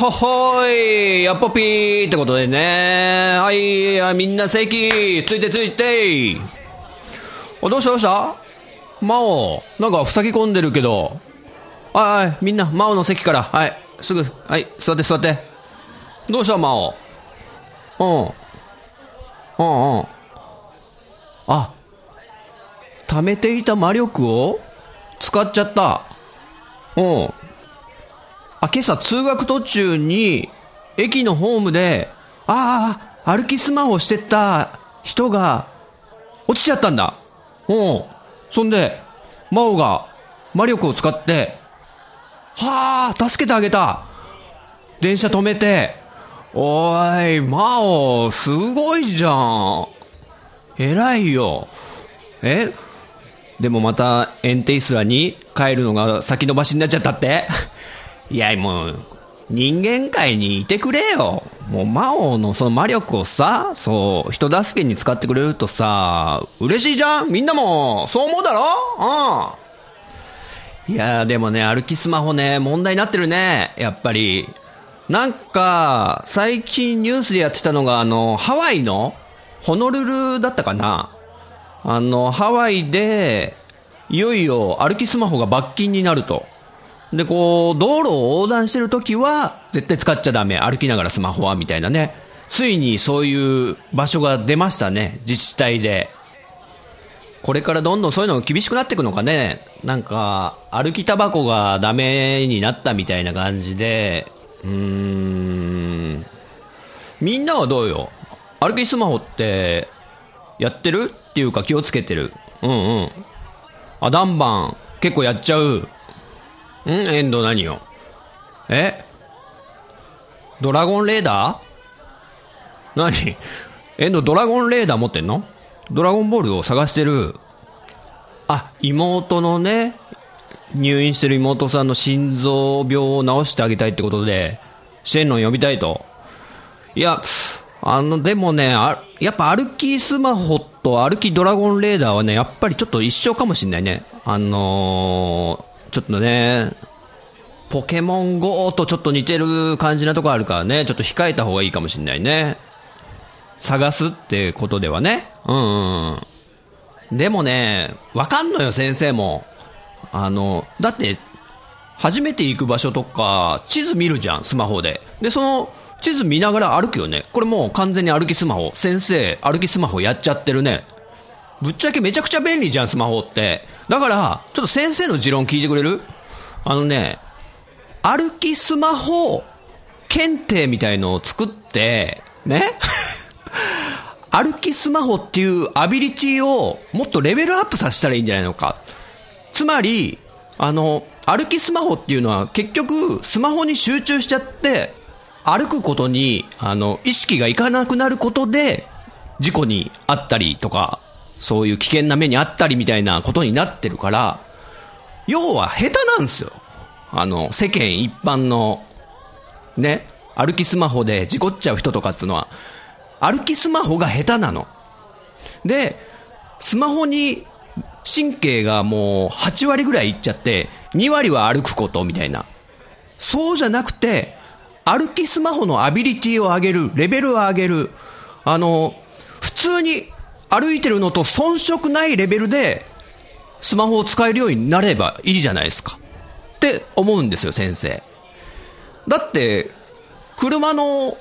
ほ、ほーい、やっぽぴーってことでね。はい、みんな席、ついてついて。あ、どうしたどうした？マオ、なんか塞ぎ込んでるけど。はい、はい、みんな、マオの席から、はい、すぐ、はい、座って座って。どうした？マオ。うん。うんうん。あ、貯めていた魔力を使っちゃった。うん。あ、今朝通学途中に、駅のホームで、ああ、歩きスマホしてた人が、落ちちゃったんだ。うん。そんで、真央が魔力を使って、はあ、助けてあげた。電車止めて、おい、真央、すごいじゃん。偉いよ。え？でもまたエンテイスラに帰るのが先延ばしになっちゃったっていや、もう、人間界にいてくれよ。もう魔王のその魔力をさ、そう、人助けに使ってくれるとさ、嬉しいじゃんみんなも、そう思うだろ？うん。いや、でもね、歩きスマホね、問題になってるね。やっぱり。なんか、最近ニュースでやってたのが、あの、ハワイの、ホノルルだったかな？あの、ハワイで、いよいよ歩きスマホが罰金になると。で、こう、道路を横断してるときは、絶対使っちゃダメ。歩きながらスマホは、みたいなね。ついにそういう場所が出ましたね。自治体で。これからどんどんそういうのが厳しくなっていくのかね。なんか、歩きタバコがダメになったみたいな感じで、うーん。みんなはどうよ？歩きスマホって、やってる？っていうか気をつけてる。うんうん。あ、ダンバン、結構やっちゃう。ん？エンド何よえ？ドラゴンレーダー？何？エンドドラゴンレーダー持ってんの？ドラゴンボールを探してる。あ、妹のね、入院してる妹さんの心臓病を治してあげたいってことで、シェンロン呼びたいと。いや、あの、でもね、あやっぱ歩きスマホと歩きドラゴンレーダーはね、やっぱりちょっと一緒かもしんないね。あのちょっとね、ポケモン GO とちょっと似てる感じなとこあるからね、ちょっと控えた方がいいかもしんないね。探すってことではね。うんうん。でもね、わかんのよ、先生も。あの、だって、初めて行く場所とか、地図見るじゃん、スマホで。で、その、地図見ながら歩くよね。これもう完全に歩きスマホ。先生、歩きスマホやっちゃってるね。ぶっちゃけめちゃくちゃ便利じゃん、スマホって。だから、ちょっと先生の持論聞いてくれる？あのね、歩きスマホ検定みたいのを作って、ね？歩きスマホっていうアビリティをもっとレベルアップさせたらいいんじゃないのか。つまり、あの、歩きスマホっていうのは結局スマホに集中しちゃって、歩くことに、あの、意識がいかなくなることで、事故にあったりとか、そういう危険な目にあったりみたいなことになってるから、要は下手なんですよ。あの、世間一般の、ね、歩きスマホで事故っちゃう人とかっていうのは、歩きスマホが下手なの。で、スマホに神経がもう8割ぐらいいっちゃって、2割は歩くことみたいな。そうじゃなくて、歩きスマホのアビリティを上げる、レベルを上げる、あの、普通に歩いてるのと遜色ないレベルで、スマホを使えるようになればいいじゃないですか。って思うんですよ、先生。だって、車の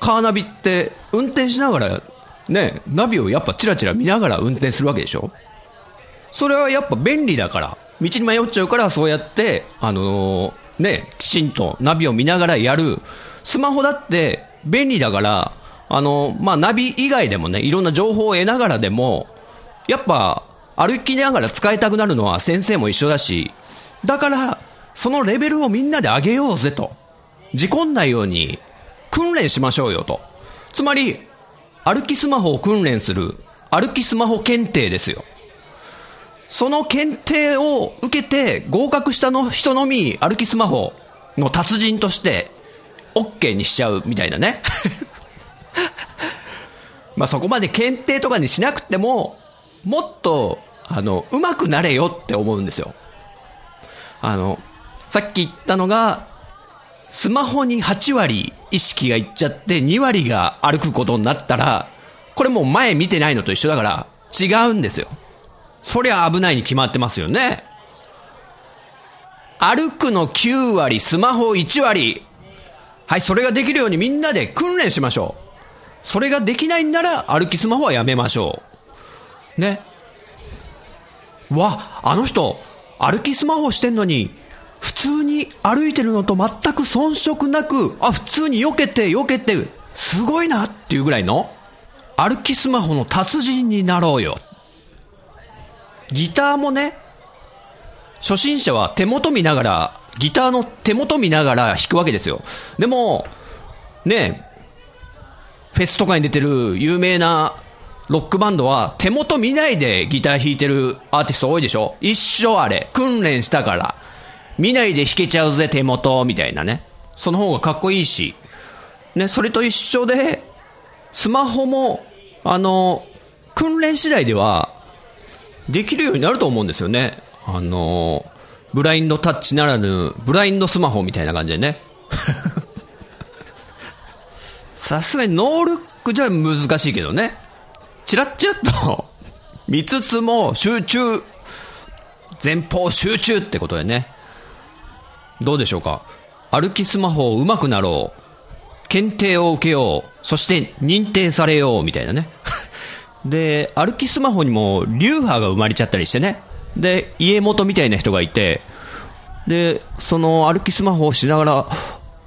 カーナビって運転しながら、ね、ナビをやっぱチラチラ見ながら運転するわけでしょ？それはやっぱ便利だから。道に迷っちゃうから、そうやって、あのーね、きちんとナビを見ながらやる。スマホだって便利だから、あの、まあ、ナビ以外でもね、いろんな情報を得ながらでも、やっぱ、歩きながら使いたくなるのは先生も一緒だし、だから、そのレベルをみんなで上げようぜと。事故んないように訓練しましょうよと。つまり、歩きスマホを訓練する、歩きスマホ検定ですよ。その検定を受けて合格したの人のみ歩きスマホの達人として OK にしちゃうみたいなね。まあそこまで検定とかにしなくても、もっと、あの、上手くなれよって思うんですよ。あの、さっき言ったのが、スマホに8割意識がいっちゃって2割が歩くことになったら、これもう前見てないのと一緒だから違うんですよ。そりゃ危ないに決まってますよね。歩くの9割、スマホ1割。はい、それができるようにみんなで訓練しましょう。それができないなら歩きスマホはやめましょう。ね。わ、あの人、歩きスマホしてんのに、普通に歩いてるのと全く遜色なく、あ、普通に避けて避けて、すごいなっていうぐらいの、歩きスマホの達人になろうよ。ギターもね、初心者は手元見ながら、ギターの手元見ながら弾くわけですよ。でも、ねフェスとかに出てる有名なロックバンドは手元見ないでギター弾いてるアーティスト多いでしょ？一緒あれ。訓練したから。見ないで弾けちゃうぜ手元みたいなね。その方がかっこいいし。ね、それと一緒で、スマホも、あの、訓練次第では、できるようになると思うんですよね。あの、ブラインドタッチならぬ、ブラインドスマホみたいな感じでね。さすがにノールックじゃ難しいけどね。チラッチラッと 見つつも集中、前方集中ってことでね。どうでしょうか歩きスマホを上手くなろう。検定を受けよう。そして認定されよう。みたいなね。で、歩きスマホにも流派が生まれちゃったりしてね。で、家元みたいな人がいて、で、その歩きスマホをしながら、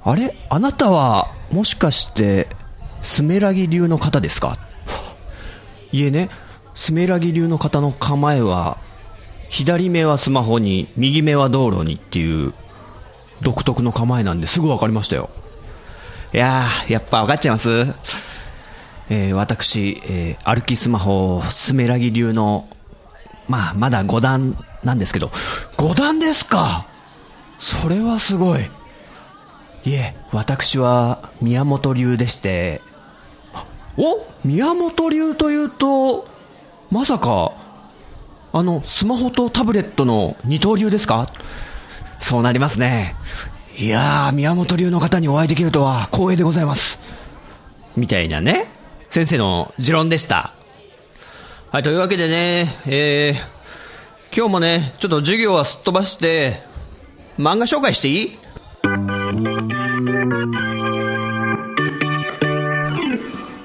あれ？あなたは、もしかして、スメラギ流の方ですか？いえね、スメラギ流の方の構えは、左目はスマホに、右目は道路にっていう、独特の構えなんです。ぐ分かりましたよ。いやー、やっぱ分かっちゃいます？えー、私、えー、歩きスマホ、スメラギ流の、まあ、まだ5段なんですけど、5段ですか？それはすごい。いえ、私は宮本流でして、お宮本流というと、まさか、あの、スマホとタブレットの二刀流ですか？そうなりますね。いやー、宮本流の方にお会いできるとは光栄でございます。みたいなね、先生の持論でした。はい、というわけでね、えー、今日もね、ちょっと授業はすっ飛ばして、漫画紹介していい？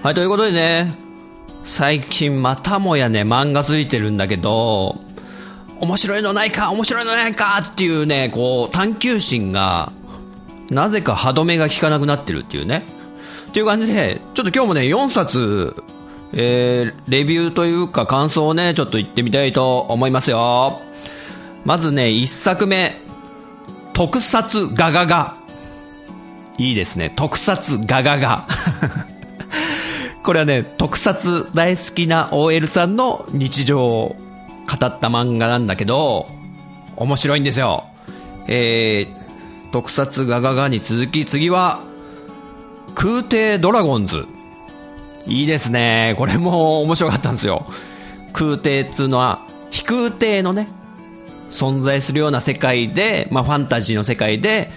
はい、ということでね、最近またもやね、漫画ついてるんだけど、面白いのないか、面白いのないかっていうね、こう、探求心が、なぜか歯止めが効かなくなってるっていうね。っていう感じで、ちょっと今日もね、4冊、えー、レビューというか感想をね、ちょっと言ってみたいと思いますよ。まずね、1作目、特撮ガガガ。いいですね、特撮ガガガ。これはね、特撮大好きな OL さんの日常を語った漫画なんだけど、面白いんですよ。えー、特撮ガガガに続き次は、空挺ドラゴンズ。いいですね。これも面白かったんですよ。空挺っつうのは、飛空挺のね、存在するような世界で、まあファンタジーの世界で、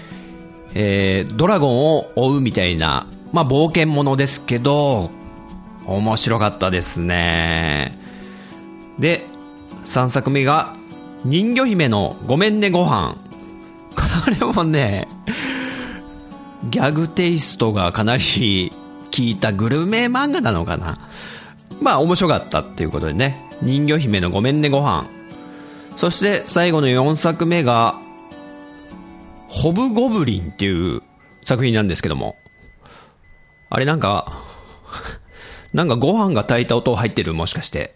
えー、ドラゴンを追うみたいな、まあ冒険者ですけど、面白かったですね。で、3作目が、人魚姫のごめんねご飯。これもね、ギャグテイストがかなり効いたグルメ漫画なのかな。まあ面白かったっていうことでね、人魚姫のごめんねご飯。そして最後の4作目が、ホブゴブリンっていう作品なんですけども。あれなんか、なんかご飯が炊いた音入ってるもしかして。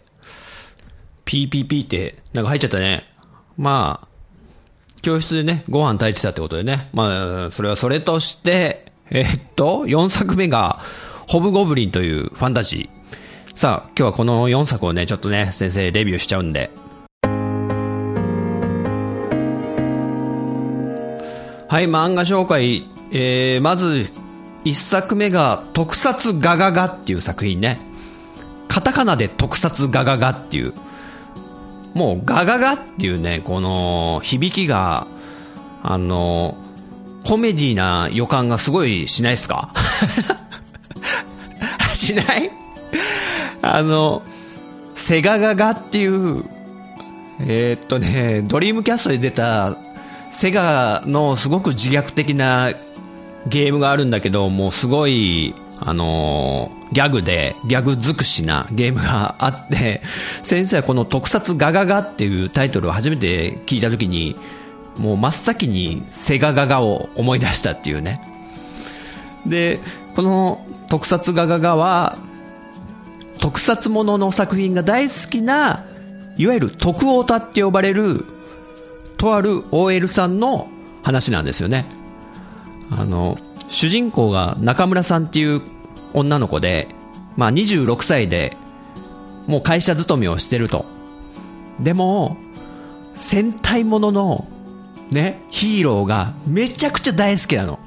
ピーピーピーってなんか入っちゃったね。まあ、教室でね、ご飯炊いてたってことでね。まあ、それはそれとして、えっと、4作目が、ホブゴブリンというファンタジー。さあ、今日はこの4作をね、ちょっとね、先生レビューしちゃうんで。はい、漫画紹介。えー、まず、1作目が、特撮ガガガっていう作品ね。カタカナで特撮ガガガっていう。もうガガガっていうね、この響きが、あの、コメディな予感がすごいしないですか？しない？あの、セガガガっていう、えーっとね、ドリームキャストで出たセガのすごく自虐的なゲームがあるんだけど、もうすごい、あのーギャグで、ギャグ尽くしなゲームがあって、先生はこの特撮ガガガっていうタイトルを初めて聞いたときに、もう真っ先にセガガガを思い出したっていうね。で、この特撮ガガガは、特撮ものの作品が大好きな、いわゆる特オタって呼ばれる、とある OL さんの話なんですよね。あの、主人公が中村さんっていう女の子で、まあ26歳で、もう会社勤めをしてると。でも、戦隊ものの、ね、ヒーローがめちゃくちゃ大好きなの。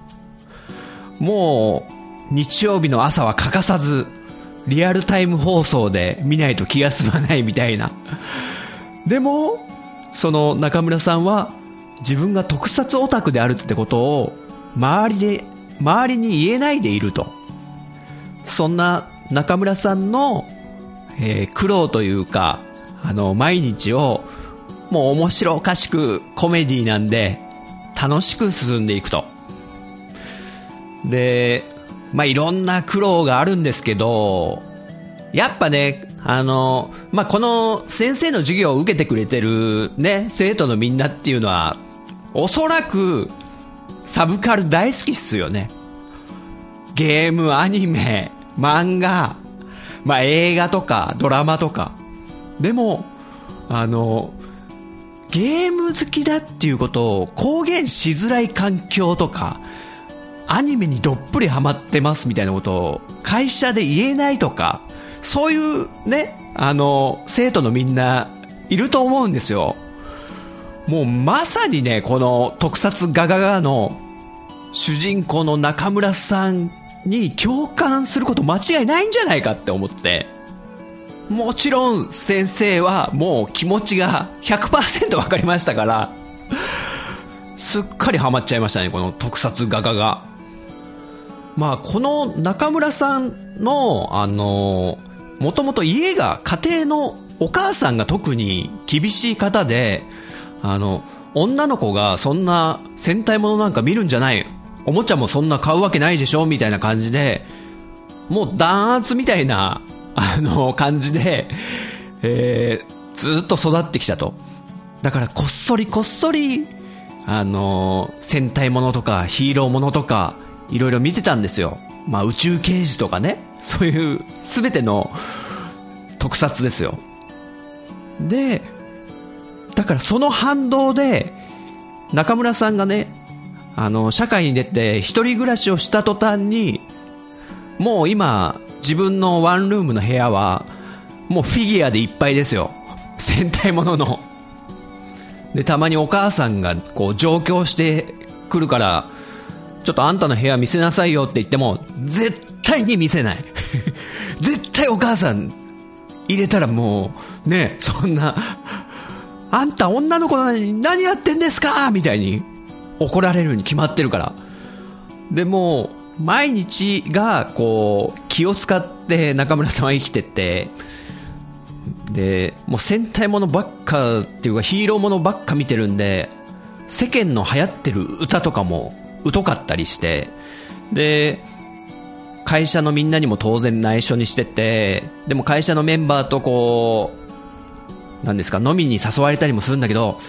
もう、日曜日の朝は欠かさず、リアルタイム放送で見ないと気が済まないみたいな。でも、その中村さんは、自分が特撮オタクであるってことを、周りで、周りに言えないでいると。そんな中村さんの、えー苦労というか、あの、毎日を、もう面白おかしくコメディなんで、楽しく進んでいくと。で、まあ、いろんな苦労があるんですけど、やっぱね、あの、まあ、この先生の授業を受けてくれてるね、生徒のみんなっていうのは、おそらく、サブカル大好きっすよね。ゲーム、アニメ、漫画、まあ、映画とかドラマとか。でも、あの、ゲーム好きだっていうことを公言しづらい環境とか、アニメにどっぷりハマってますみたいなことを会社で言えないとか、そういうね、あの、生徒のみんないると思うんですよ。もうまさにね、この特撮ガガガの主人公の中村さんに共感すること間違いないんじゃないかって思って。もちろん先生はもう気持ちが100%わかりましたから、すっかりハマっちゃいましたね、この特撮ガガガ。まあ、この中村さんの、あの、もともと家が家庭のお母さんが特に厳しい方で、あの、女の子がそんな戦隊ものなんか見るんじゃない。おもちゃもそんな買うわけないでしょみたいな感じで、もう弾圧みたいな、あの、感じで、えー、ずっと育ってきたと。だからこっそりこっそり、あの、戦隊ものとかヒーローものとか、いろいろ見てたんですよ。まあ宇宙刑事とかね。そういう、すべての特撮ですよ。で、だからその反動で、中村さんがね、あの、社会に出て一人暮らしをした途端に、もう今、自分のワンルームの部屋は、もうフィギュアでいっぱいですよ。戦隊ものの。で、たまにお母さんが、こう、上京してくるから、ちょっとあんたの部屋見せなさいよって言っても、絶対に見せない。絶対お母さん入れたらもう、ね、そんな、あんた女の子なのに何やってんですかみたいに怒られるに決まってるから。でも、毎日がこう、気を使って中村さんは生きてて、で、もう戦隊ものばっかっていうかヒーローものばっか見てるんで、世間の流行ってる歌とかも疎かったりして、で、会社のみんなにも当然内緒にしてて、でも会社のメンバーとこう、なんですか、飲みに誘われたりもするんだけど、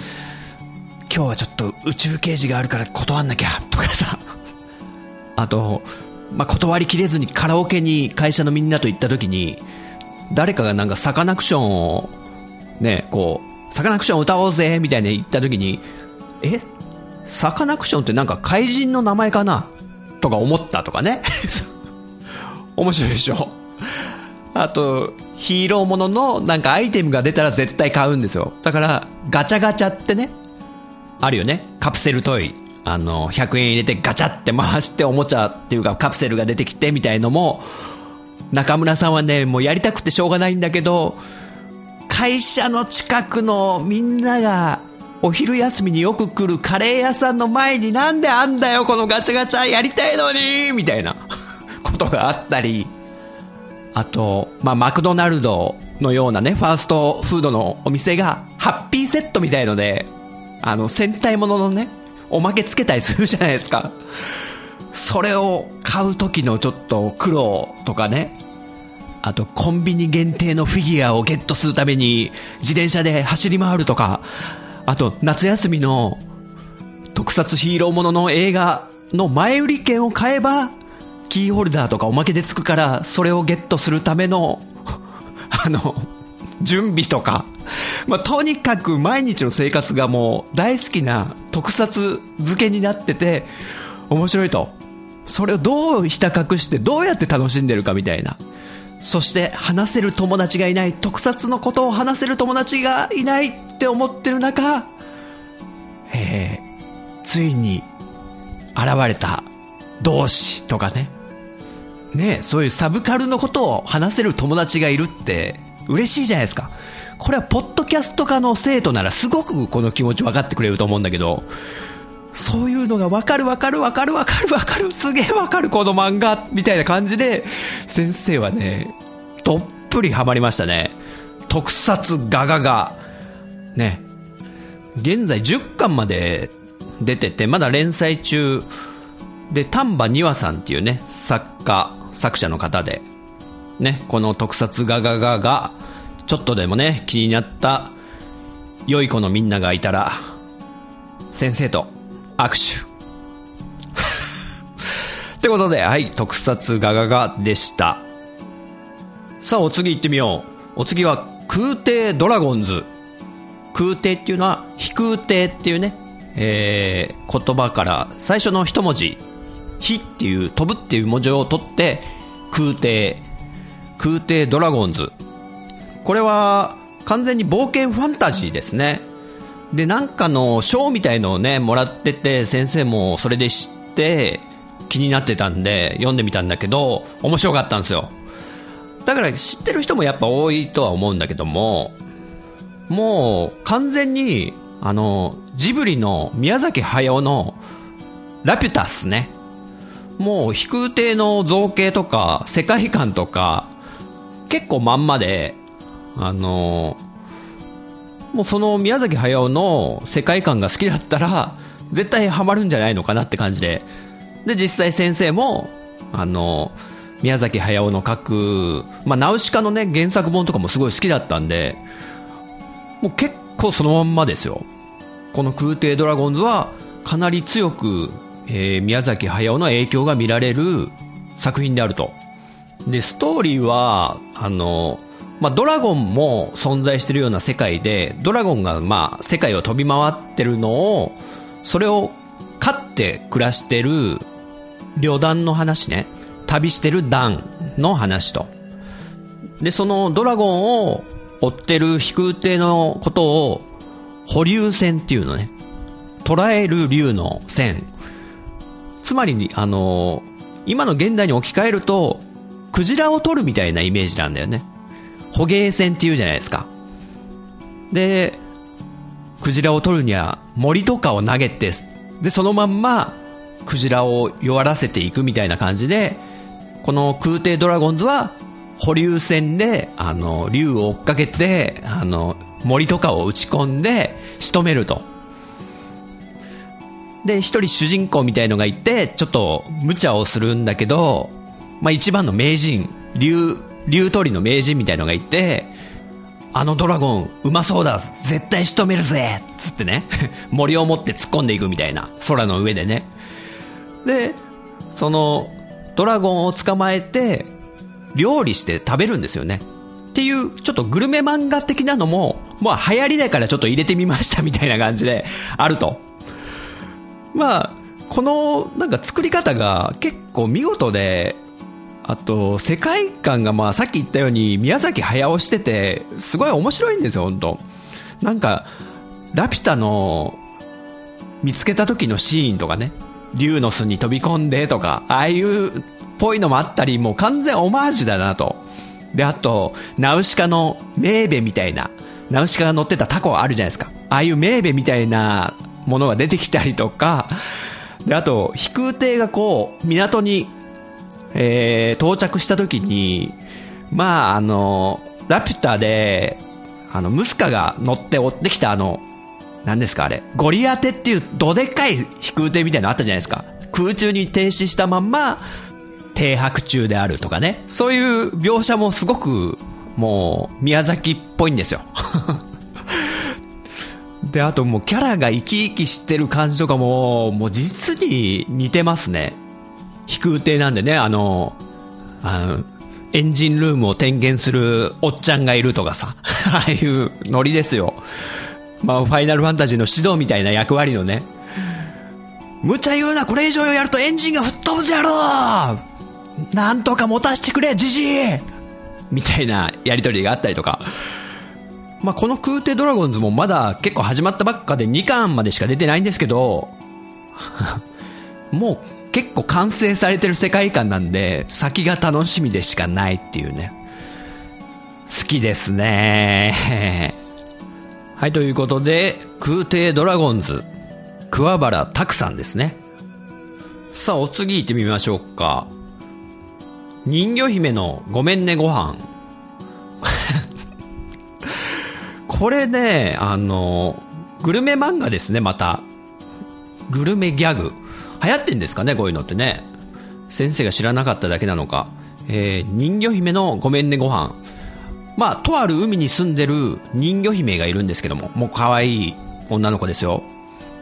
今日はちょっと宇宙刑事があるから断んなきゃとかさ。あと、まあ、断りきれずにカラオケに会社のみんなと行った時に誰かがなんかサカナクションをねこうサカナクション歌おうぜみたいな言った時にえ？サカナクションってなんか怪人の名前かな？とか思ったとかね。面白いでしょ？あと、ヒーローもののなんかアイテムが出たら絶対買うんですよ。だから、ガチャガチャってね、あるよね。カプセルトイ。あの、100円入れてガチャって回しておもちゃっていうかカプセルが出てきてみたいのも、中村さんはね、もうやりたくてしょうがないんだけど、会社の近くのみんながお昼休みによく来るカレー屋さんの前になんであんだよこのガチャガチャやりたいのにみたいな ことがあったり、あと、まあ、マクドナルドのようなね、ファーストフードのお店が、ハッピーセットみたいので、あの、戦隊もののね、おまけつけたりするじゃないですか。それを買う時のちょっと苦労とかね、あとコンビニ限定のフィギュアをゲットするために自転車で走り回るとか、あと夏休みの特撮ヒーローものの映画の前売り券を買えばキーホルダーとかおまけでつくから、それをゲットするための、あの、準備とか、まあ、とにかく毎日の生活がもう大好きな特撮漬けになってて、面白いと。それをどうひた隠してどうやって楽しんでるかみたいな。そして話せる友達がいない、特撮のことを話せる友達がいないって思ってる中、えー、ついに現れた同志とかね。ねそういうサブカルのことを話せる友達がいるって嬉しいじゃないですか。これはポッドキャスト科の生徒ならすごくこの気持ち分かってくれると思うんだけど、そういうのが分かる分かる分かる分かる分かる、すげえ分かるこの漫画みたいな感じで、先生はね、どっぷりハマりましたね。特撮ガガガ。ね。現在10巻まで出てて、まだ連載中で、丹波庭さんっていうね、作家、作者の方で、ね、この特撮ガガガが、ちょっとでもね、気になった良い子のみんながいたら、先生と握手。ってことで、はい、特撮ガガガでした。さあ、お次行ってみよう。お次は、空挺ドラゴンズ。空挺っていうのは、飛空挺っていうね、えー、言葉から最初の一文字火っていう、飛ぶっていう文字を取って、空挺、空挺ドラゴンズ。これは完全に冒険ファンタジーですね。で、なんかの賞みたいのをね、もらってて、先生もそれで知って、気になってたんで、読んでみたんだけど、面白かったんですよ。だから知ってる人もやっぱ多いとは思うんだけども、もう完全に、あの、ジブリの宮崎駿のラピュタスね。もう飛空艇の造形とか世界観とか結構まんまで、あのもうその宮崎駿の世界観が好きだったら絶対ハマるんじゃないのかなって感じで。で、実際先生も、あの宮崎駿の書く、まあ、ナウシカのね、原作本とかもすごい好きだったんで、もう結構そのまんまですよ。この空挺ドラゴンズはかなり強くえー、宮崎駿の影響が見られる作品であると。で、ストーリーは、あの、まあ、ドラゴンも存在してるような世界で、ドラゴンが、まあ、世界を飛び回ってるのを、それを飼って暮らしてる旅団の話ね。旅してる団の話と。で、そのドラゴンを追ってる飛空艇のことを、保留船っていうのね。捉える竜の線つまり、あの今の現代に置き換えると、クジラを取るみたいなイメージなんだよね。捕鯨船っていうじゃないですか。で、クジラを取るには森とかを投げて、で、そのまんま、クジラを弱らせていくみたいな感じで、この空挺ドラゴンズは、保留船で、あの、竜を追っかけて、あの、森とかを打ち込んで、仕留めると。で、一人主人公みたいのがいて、ちょっと無茶をするんだけど、まあ一番の名人、竜、竜取りの名人みたいのがいて、あのドラゴンうまそうだ絶対仕留めるぜつってね 森を持って突っ込んでいくみたいな空の上でね。でそのドラゴンを捕まえて料理して食べるんですよね。っていうちょっとグルメ漫画的なのもまあ流行りだからちょっと入れてみましたみたいな感じであると。まあこのなんか作り方が結構見事であと、世界観がまあさっき言ったように宮崎駿してて、すごい面白いんですよ、本当なんか、ラピュタの見つけた時のシーンとかね、竜の巣に飛び込んでとか、ああいうっぽいのもあったり、もう完全オマージュだなと。で、あと、ナウシカのメーベみたいな、ナウシカが乗ってたタコあるじゃないですか。ああいうメーベみたいなものが出てきたりとか、で、あと、飛空艇がこう、港にえー、到着した時に、まあ、あの、ラピュタで、あの、ムスカが乗って追ってきたあの、何ですかあれ、ゴリアテっていうどでかい飛空艇みたいなのあったじゃないですか。空中に停止したまんま、停泊中であるとかね。そういう描写もすごく、もう、宮崎っぽいんですよ。で、あともうキャラが生き生きしてる感じとかも、もう実に似てますね。飛空艇なんでね、あの、あの、エンジンルームを点検するおっちゃんがいるとかさ、ああいうノリですよ。まあ、ファイナルファンタジーの指導みたいな役割のね、無茶言うな、これ以上やるとエンジンが吹っ飛ぶじゃろうなんとか持たせてくれ、じじいみたいなやりとりがあったりとか。まあ、この空挺ドラゴンズもまだ結構始まったばっかで2巻までしか出てないんですけど、もう結構完成されてる世界観なんで、先が楽しみでしかないっていうね。好きですね。はい、ということで、空挺ドラゴンズ、桑原拓さんですね。さあ、お次行ってみましょうか。人魚姫のごめんねご飯。これね、あの、グルメ漫画ですね、また。グルメギャグ。流行ってんですかね、こういうのってね。先生が知らなかっただけなのか。えー、人魚姫のごめんねご飯。まあ、とある海に住んでる人魚姫がいるんですけども、もう可愛い女の子ですよ。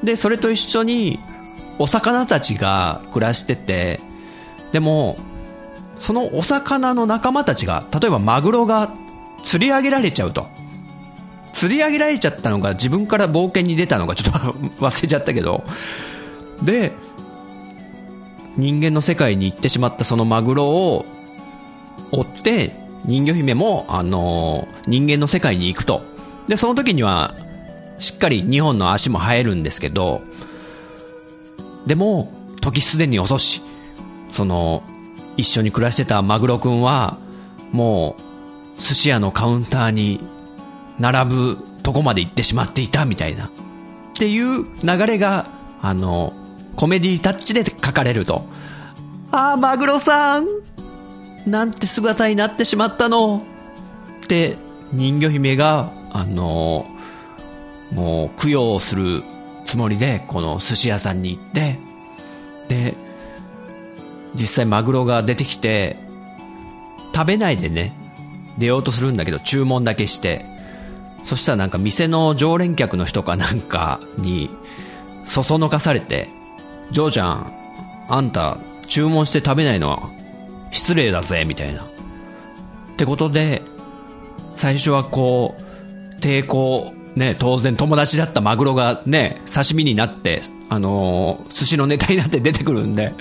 で、それと一緒に、お魚たちが暮らしてて、でも、そのお魚の仲間たちが、例えばマグロが釣り上げられちゃうと。釣り上げられちゃったのが自分から冒険に出たのがちょっと 忘れちゃったけど。で、人間の世界に行ってしまったそのマグロを追って人魚姫も、あのー、人間の世界に行くと。でその時にはしっかり2本の足も生えるんですけどでも時すでに遅しその一緒に暮らしてたマグロくんはもう寿司屋のカウンターに並ぶとこまで行ってしまっていたみたいな。っていう流れがあのコメディタッチで書かれると、ああ、マグロさんなんて姿になってしまったの？って人魚姫が、あのもう供養するつもりで、この寿司屋さんに行って、で、実際マグロが出てきて、食べないでね、出ようとするんだけど、注文だけして、そしたらなんか店の常連客の人かなんかに、そそのかされて、ジョーちゃん、あんた、注文して食べないのは失礼だぜ、みたいな。ってことで、最初はこう、抵抗、ね、当然友達だったマグロがね、刺身になって、あのー、寿司のネタになって 出てくるんで、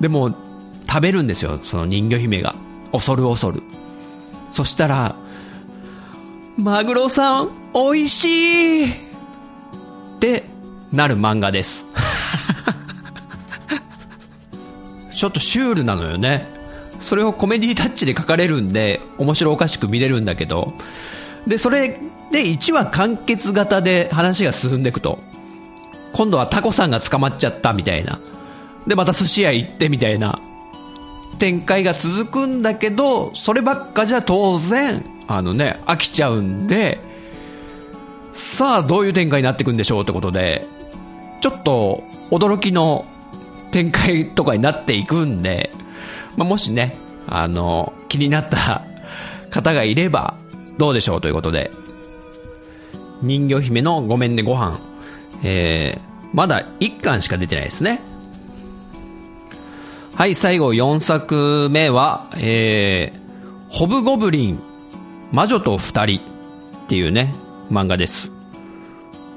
でも、食べるんですよ、その人魚姫が。恐る恐る。そしたら、マグロさん、美味しいってなる漫画です。ちょっとシュールなのよね。それをコメディタッチで書かれるんで、面白おかしく見れるんだけど、で、それで1話完結型で話が進んでいくと、今度はタコさんが捕まっちゃったみたいな。で、また寿司屋行ってみたいな展開が続くんだけど、そればっかじゃ当然、あのね、飽きちゃうんで、さあどういう展開になっていくんでしょうってことで、ちょっと驚きの展開とかになっていくんで、まあ、もしね、あの、気になった方がいれば、どうでしょうということで、人魚姫のごめんねご飯、えー、まだ1巻しか出てないですね。はい、最後4作目は、えー、ホブゴブリン、魔女と二人っていうね、漫画です。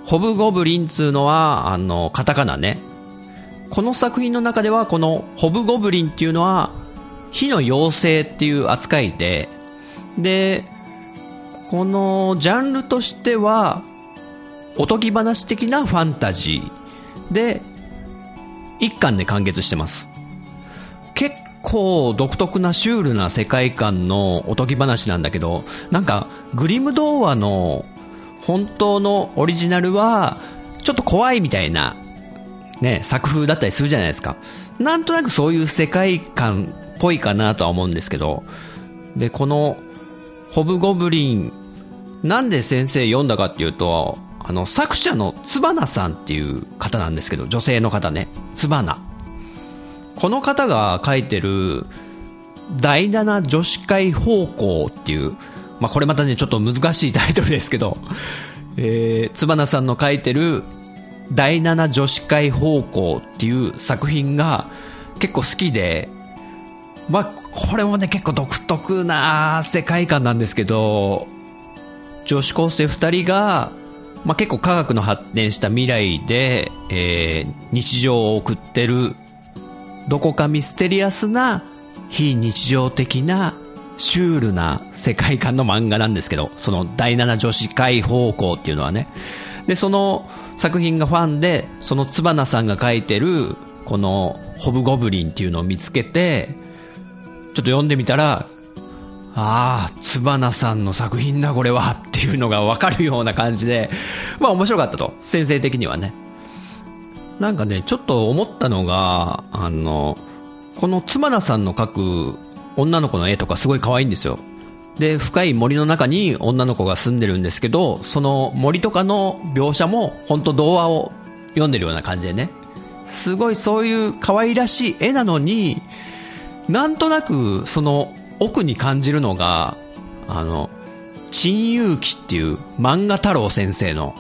ホブゴブリンっつうのは、あの、カタカナね。この作品の中では、このホブゴブリンっていうのは、火の妖精っていう扱いで、で、このジャンルとしては、おとぎ話的なファンタジーで、一巻で完結してます。結構独特なシュールな世界観のおとぎ話なんだけど、なんかグリム童話の本当のオリジナルは、ちょっと怖いみたいな、ね、作風だったりするじゃないですか。なんとなくそういう世界観っぽいかなとは思うんですけど、で、この、ホブゴブリンなんで先生読んだかっていうと、あの、作者のつばなさんっていう方なんですけど、女性の方ね、つばな。この方が書いてる、第七女子会方向っていう、まあ、これまたね、ちょっと難しいタイトルですけど、えー、つばなさんの書いてる、第七女子会方向っていう作品が結構好きで、まあ、これもね、結構独特な世界観なんですけど、女子高生2人が、まあ、結構科学の発展した未来で、えー、日常を送ってる、どこかミステリアスな非日常的なシュールな世界観の漫画なんですけど、その第7女子会方向っていうのはね。で、その作品がファンで、そのつばなさんが書いてる、このホブゴブリンっていうのを見つけて、ちょっと読んでみたら、ああ、つばなさんの作品だこれはっていうのがわかるような感じで、まあ面白かったと。先生的にはね。なんかね、ちょっと思ったのが、あの、このつばなさんの描く女の子の絵とかすごい可愛いんですよ。で、深い森の中に女の子が住んでるんですけど、その森とかの描写も本当童話を読んでるような感じでね。すごいそういう可愛らしい絵なのに、なんとなくその奥に感じるのが、あの、陳勇気っていう漫画太郎先生の、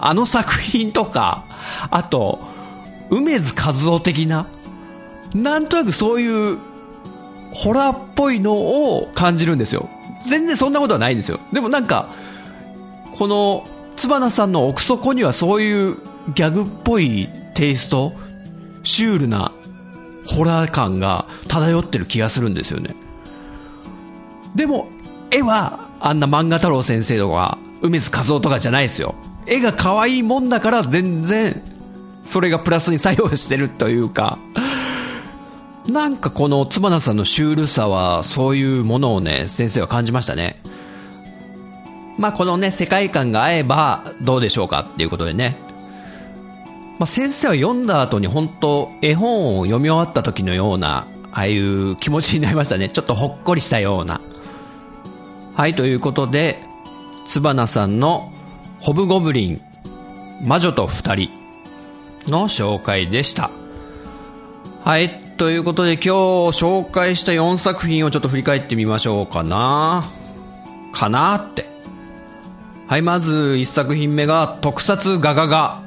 あの作品とか、あと、梅津和夫的な、なんとなくそういう、ホラーっぽいのを感じるんですよ。全然そんなことはないんですよ。でもなんか、この、つばなさんの奥底にはそういうギャグっぽいテイスト、シュールなホラー感が漂ってる気がするんですよね。でも、絵は、あんな漫画太郎先生とか、梅津和夫とかじゃないですよ。絵が可愛いもんだから全然、それがプラスに作用してるというか、なんかこのつばなさんのシュールさは、そういうものをね、先生は感じましたね。まあこのね、世界観が合えばどうでしょうかっていうことでね。まあ先生は読んだ後に本当絵本を読み終わった時のような、ああいう気持ちになりましたね。ちょっとほっこりしたような。はい、ということで、つばなさんのホブゴブリン、魔女と二人の紹介でした。はい、ということで今日紹介した4作品をちょっと振り返ってみましょうかな。かなって。はい、まず1作品目が特撮ガガガ。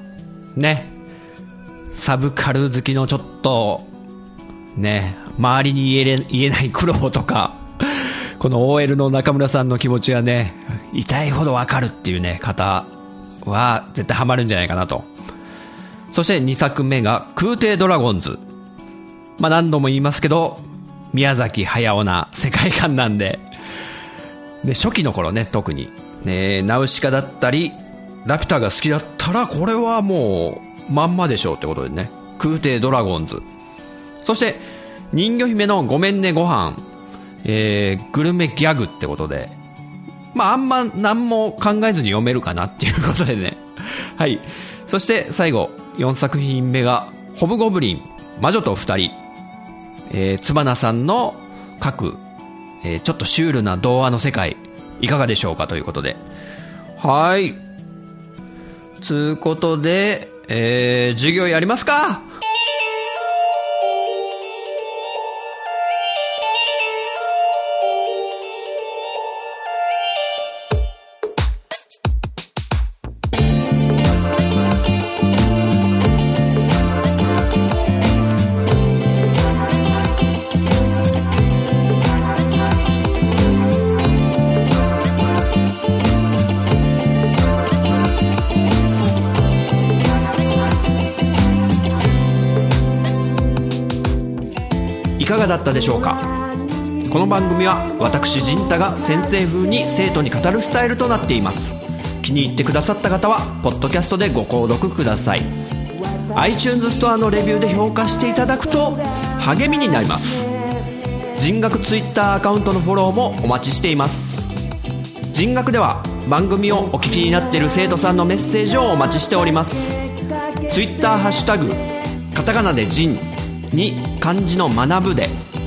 ね。サブカル好きのちょっと、ね、周りに言え言えない苦労とか、この OL の中村さんの気持ちはね、痛いほどわかるっていうね、方は絶対ハマるんじゃないかなと。そして2作目が空挺ドラゴンズ。まあ何度も言いますけど、宮崎駿な世界観なんで、で、初期の頃ね、特に。ね、ナウシカだったり、ラピュタが好きだったら、これはもう、まんまでしょうってことでね。空挺ドラゴンズ。そして、人魚姫のごめんねご飯。えー、グルメギャグってことで、まあ、あんま何も考えずに読めるかなっていうことでね。はい。そして最後、4作品目が、ホブゴブリン、魔女と二人、えー、つばなさんの書く、えー、ちょっとシュールな童話の世界、いかがでしょうかということで。はい。つうことで、えー、授業やりますかでしょうか。この番組は私陣太が先生風に生徒に語るスタイルとなっています。気に入ってくださった方はポッドキャストでご購読ください。iTunes ストアのレビューで評価していただくと励みになります。人学 Twitter アカウントのフォローもお待ちしています。人学では番組をお聞きになっている生徒さんのメッセージをお待ちしております。Twitter ハッシュタグカタカナで人に漢字の学ぶで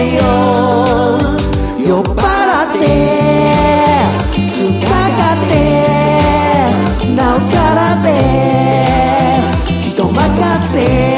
よ。酔っ払って突っかかってなおさらで人任せ。